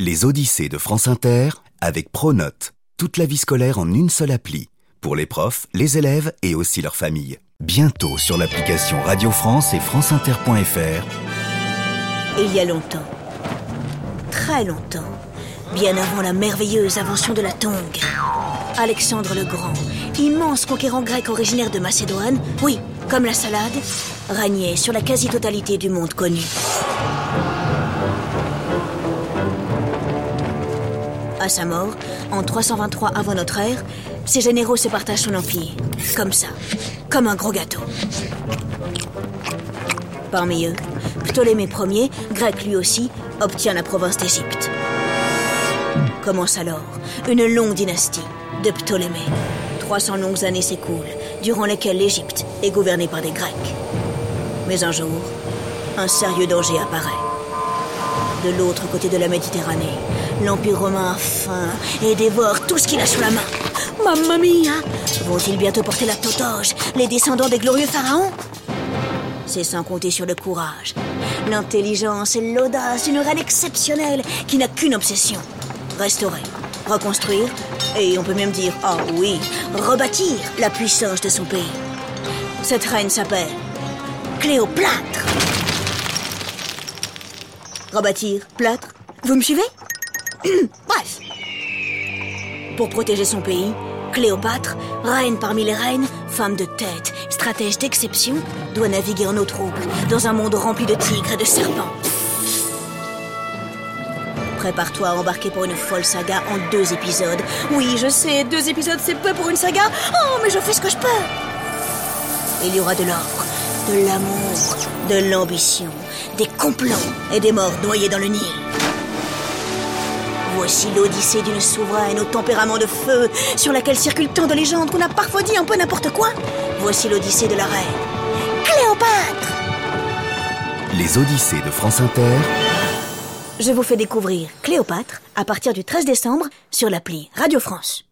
Les Odyssées de France Inter avec Pronote. Toute la vie scolaire en une seule appli. Pour les profs, les élèves et aussi leurs familles. Bientôt sur l'application Radio France et franceinter.fr. Il y a longtemps, très longtemps, bien avant la merveilleuse invention de la tongue, Alexandre le Grand, immense conquérant grec originaire de Macédoine, oui, comme la salade, régnait sur la quasi-totalité du monde connu. À sa mort, en 323 avant notre ère, ses généraux se partagent son empire. Comme ça. Comme un gros gâteau. Parmi eux, Ptolémée Ier, grec lui aussi, obtient la province d'Égypte. Commence alors une longue dynastie de Ptolémée. 300 longues années s'écoulent, durant lesquelles l'Égypte est gouvernée par des Grecs. Mais un jour, un sérieux danger apparaît. De l'autre côté de la Méditerranée, l'Empire romain a faim et dévore tout ce qu'il a sous la main. Mamma mia Vont-ils bientôt porter la totoge, les descendants des glorieux pharaons? C'est sans compter sur le courage, l'intelligence et l'audace d'une reine exceptionnelle qui n'a qu'une obsession restaurer, reconstruire et on peut même dire, oh oui, rebâtir la puissance de son pays. Cette reine s'appelle Cléopâtre. Rebâtir, plâtre, vous me suivez? Bref. Pour protéger son pays, Cléopâtre, reine parmi les reines, femme de tête, stratège d'exception, doit naviguer en eau trouble, dans un monde rempli de tigres et de serpents. Prépare-toi à embarquer pour une folle saga en deux épisodes. Oui, je sais, deux épisodes c'est peu pour une saga. Oh, mais je fais ce que je peux. Il y aura de l'or, de l'amour, de l'ambition, des complots et des morts noyés dans le Nil. Voici l'odyssée d'une souveraine au tempérament de feu, sur laquelle circulent tant de légendes qu'on a parfois dit un peu n'importe quoi. Voici l'odyssée de la reine. Cléopâtre Les Odyssées de France Inter. Je vous fais découvrir Cléopâtre à partir du 13 décembre sur l'appli Radio France.